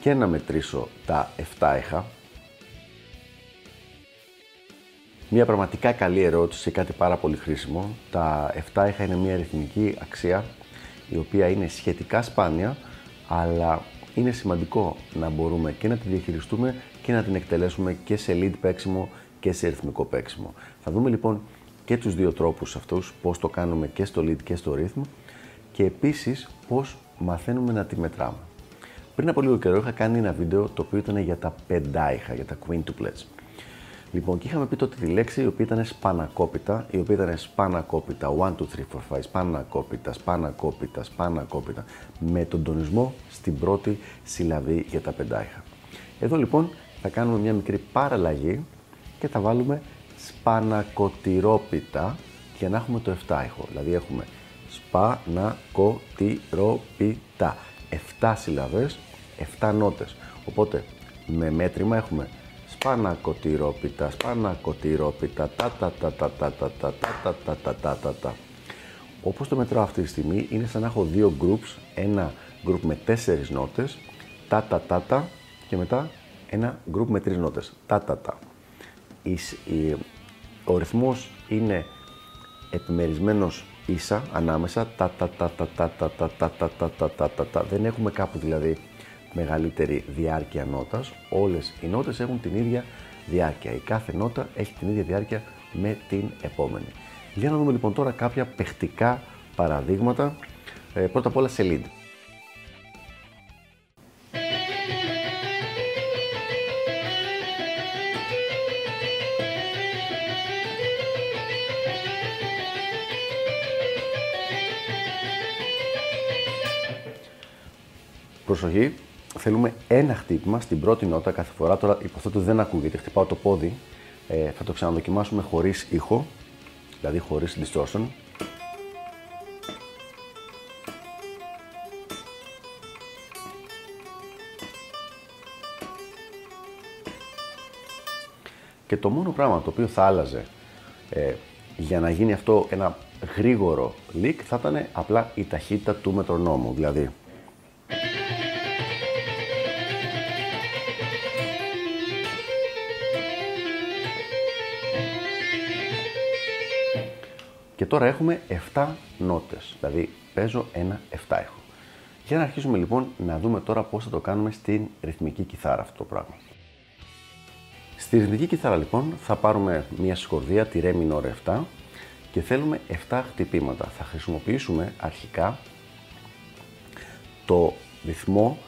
και να μετρήσω τα 7 έχα. Μια πραγματικά καλή ερώτηση, κάτι πάρα πολύ χρήσιμο. Τα 7 έχα είναι μια αριθμική αξία η οποία είναι σχετικά σπάνια, αλλά είναι σημαντικό να μπορούμε και να τη διαχειριστούμε και να την εκτελέσουμε και σε lead παίξιμο και σε ρυθμικό παίξιμο. Θα δούμε λοιπόν και τους δύο τρόπους αυτούς, πώς το κάνουμε και στο lead και στο rhythm και επίσης πώς μαθαίνουμε να τη μετράμε. Πριν από λίγο καιρό είχα κάνει ένα βίντεο το οποίο ήταν για τα πεντάιχα, για τα quintuplets. Λοιπόν, και είχαμε πει τότε τη λέξη η οποία ήταν σπανακόπιτα, η οποία ήταν σπανακόπιτα, 1, 2, 3, 4, 5, σπανακόπιτα, σπανακόπιτα, σπανακόπιτα, με τον τονισμό στην πρώτη συλλαβή για τα πεντάιχα. Εδώ λοιπόν θα κάνουμε μια μικρή παραλλαγή και θα βάλουμε σπανακοτηρόπιτα για να έχουμε το 7 ήχο. Δηλαδή έχουμε σπανακοτηρόπιτα. 7 συλλαβές, 7 νότες. Οπότε με μέτρημα έχουμε σπανακοτηρόπιτα, σπανακοτηρόπιτα, τα τα τα τα τα τα τα τα τα τα τα τα τα Όπως το μετράω αυτή τη στιγμή είναι σαν να έχω δύο groups, ένα group με τέσσερις νότες, τα τα τα τα και μετά ένα group με τρεις νότες, τα τα τα. Ο ρυθμός είναι επιμερισμένος ίσα ανάμεσα, τα τα τα τα τα τα τα τα τα τα τα τα τα τα Δεν έχουμε κάπου δηλαδή μεγαλύτερη διάρκεια νότας. Όλες οι νότες έχουν την ίδια διάρκεια. Η κάθε νότα έχει την ίδια διάρκεια με την επόμενη. Για να δούμε λοιπόν τώρα κάποια παιχτικά παραδείγματα. Ε, πρώτα απ' όλα σε lead. Προσοχή, θέλουμε ένα χτύπημα στην πρώτη νότα κάθε φορά. Τώρα υποθέτω ότι δεν ακούγεται, χτυπάω το πόδι. Ε, θα το ξαναδοκιμάσουμε χωρίς ήχο, δηλαδή χωρίς distortion. Και το μόνο πράγμα το οποίο θα άλλαζε ε, για να γίνει αυτό ένα γρήγορο leak θα ήταν απλά η ταχύτητα του μετρονόμου. Δηλαδή, Και τώρα έχουμε 7 νότες, δηλαδή παίζω ένα 7 έχω. Για να αρχίσουμε λοιπόν να δούμε τώρα πώς θα το κάνουμε στην ρυθμική κιθάρα αυτό το πράγμα. Στη ρυθμική κιθάρα λοιπόν θα πάρουμε μια σκορδία, τη ρε minor 7 και θέλουμε 7 χτυπήματα. Θα χρησιμοποιήσουμε αρχικά το ρυθμό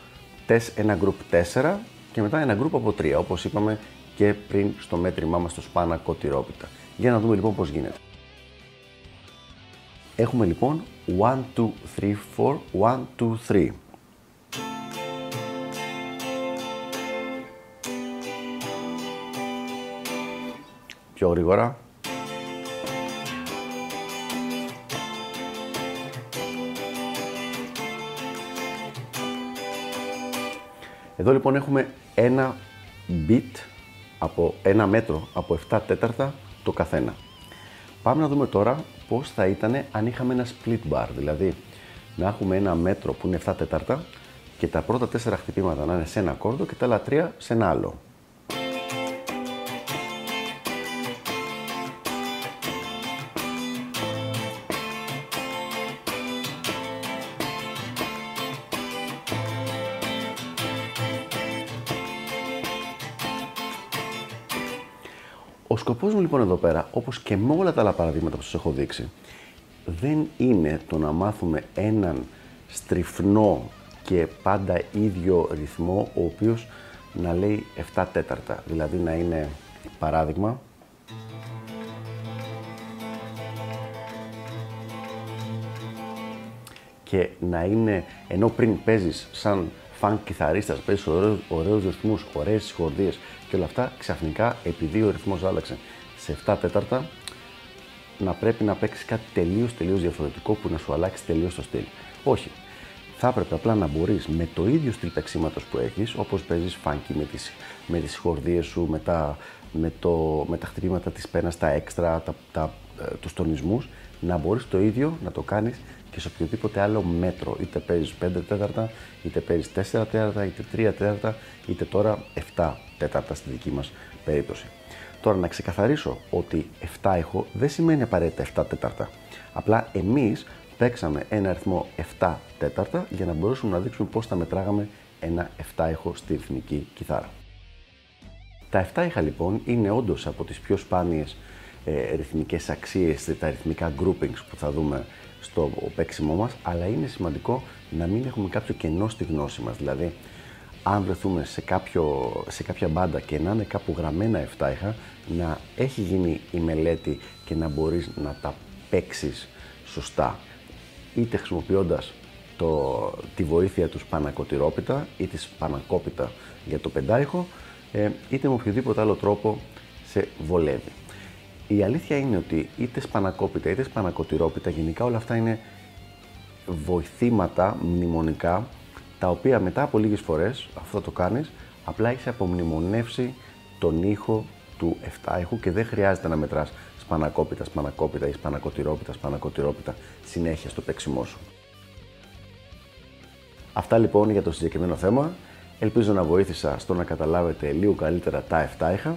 ένα group 4 και μετά ένα group από 3, όπως είπαμε και πριν στο μέτρημά μας στο σπάνα κοτηρόπιτα. Για να δούμε λοιπόν πώς γίνεται. Έχουμε λοιπόν 1, 2, 3, 4, 1, 2, 3. Πιο γρήγορα. Εδώ λοιπόν έχουμε ένα beat από ένα μέτρο από 7 τέταρτα το καθένα. Πάμε να δούμε τώρα πώς θα ήταν αν είχαμε ένα split bar, δηλαδή να έχουμε ένα μέτρο που είναι 7 τέταρτα και τα πρώτα 4 χτυπήματα να είναι σε ένα κόρδο και τα άλλα 3 σε ένα άλλο. Ο σκοπός μου λοιπόν εδώ πέρα, όπως και με όλα τα άλλα παραδείγματα που σας έχω δείξει, δεν είναι το να μάθουμε έναν στριφνό και πάντα ίδιο ρυθμό, ο οποίος να λέει 7 τέταρτα. Δηλαδή να είναι, παράδειγμα, και να είναι, ενώ πριν παίζεις σαν φαν κιθαρίστας, παίζεις ωραίους, ωραίους ρυθμούς, ωραίες συγχορδίες και όλα αυτά, ξαφνικά επειδή ο ρυθμός άλλαξε σε 7 τέταρτα, να πρέπει να παίξεις κάτι τελείως τελείως διαφορετικό που να σου αλλάξει τελείως το στυλ. Όχι. Θα έπρεπε απλά να μπορείς με το ίδιο στυλ παίξήματο που έχεις, όπως παίζεις φάνκι με τις με τις χορδίες σου, με τα, με, το, με τα χτυπήματα της πένας, τα έξτρα, τα, τα, ε, τους τονισμούς, να μπορείς το ίδιο να το κάνεις και σε οποιοδήποτε άλλο μέτρο. Είτε παίζεις 5 τέταρτα, είτε παίζει 4 τέταρτα, είτε 3 τέταρτα, είτε τώρα 7 τέταρτα στη δική μας περίπτωση. Τώρα να ξεκαθαρίσω ότι 7 έχω δεν σημαίνει απαραίτητα 7 τέταρτα. Απλά εμείς παίξαμε ένα αριθμό 7 τέταρτα για να μπορέσουμε να δείξουμε πώς θα μετράγαμε ένα 7 έχω στη ρυθμική κιθάρα. Τα 7 είχα λοιπόν είναι όντως από τις πιο σπάνιες ε, ρυθμικές αξίες, τα ρυθμικά groupings που θα δούμε στο παίξιμό μας, αλλά είναι σημαντικό να μην έχουμε κάποιο κενό στη γνώση μας. Δηλαδή, αν βρεθούμε σε, κάποιο, σε κάποια μπάντα και να είναι κάπου γραμμένα 7 είχα, να έχει γίνει η μελέτη και να μπορείς να τα παίξεις σωστά, είτε χρησιμοποιώντας το, τη βοήθεια τους σπανακοτηρόπιτα ή της σπανακόπιτα για το πεντάιχο, ε, είτε με οποιοδήποτε άλλο τρόπο σε βολεύει. Η αλήθεια είναι ότι είτε σπανακόπιτα είτε σπανακοτηρόπιτα, γενικά όλα αυτά είναι βοηθήματα μνημονικά, τα οποία μετά από λίγες φορές, αυτό το κάνεις, απλά έχεις απομνημονεύσει τον ήχο του 7 ήχου και δεν χρειάζεται να μετράς σπανακόπιτα, σπανακόπιτα ή σπανακοτηρόπιτα, σπανακοτηρόπιτα συνέχεια στο παίξιμό σου. Αυτά λοιπόν για το συγκεκριμένο θέμα. Ελπίζω να βοήθησα στο να καταλάβετε λίγο καλύτερα τα 7 ήχα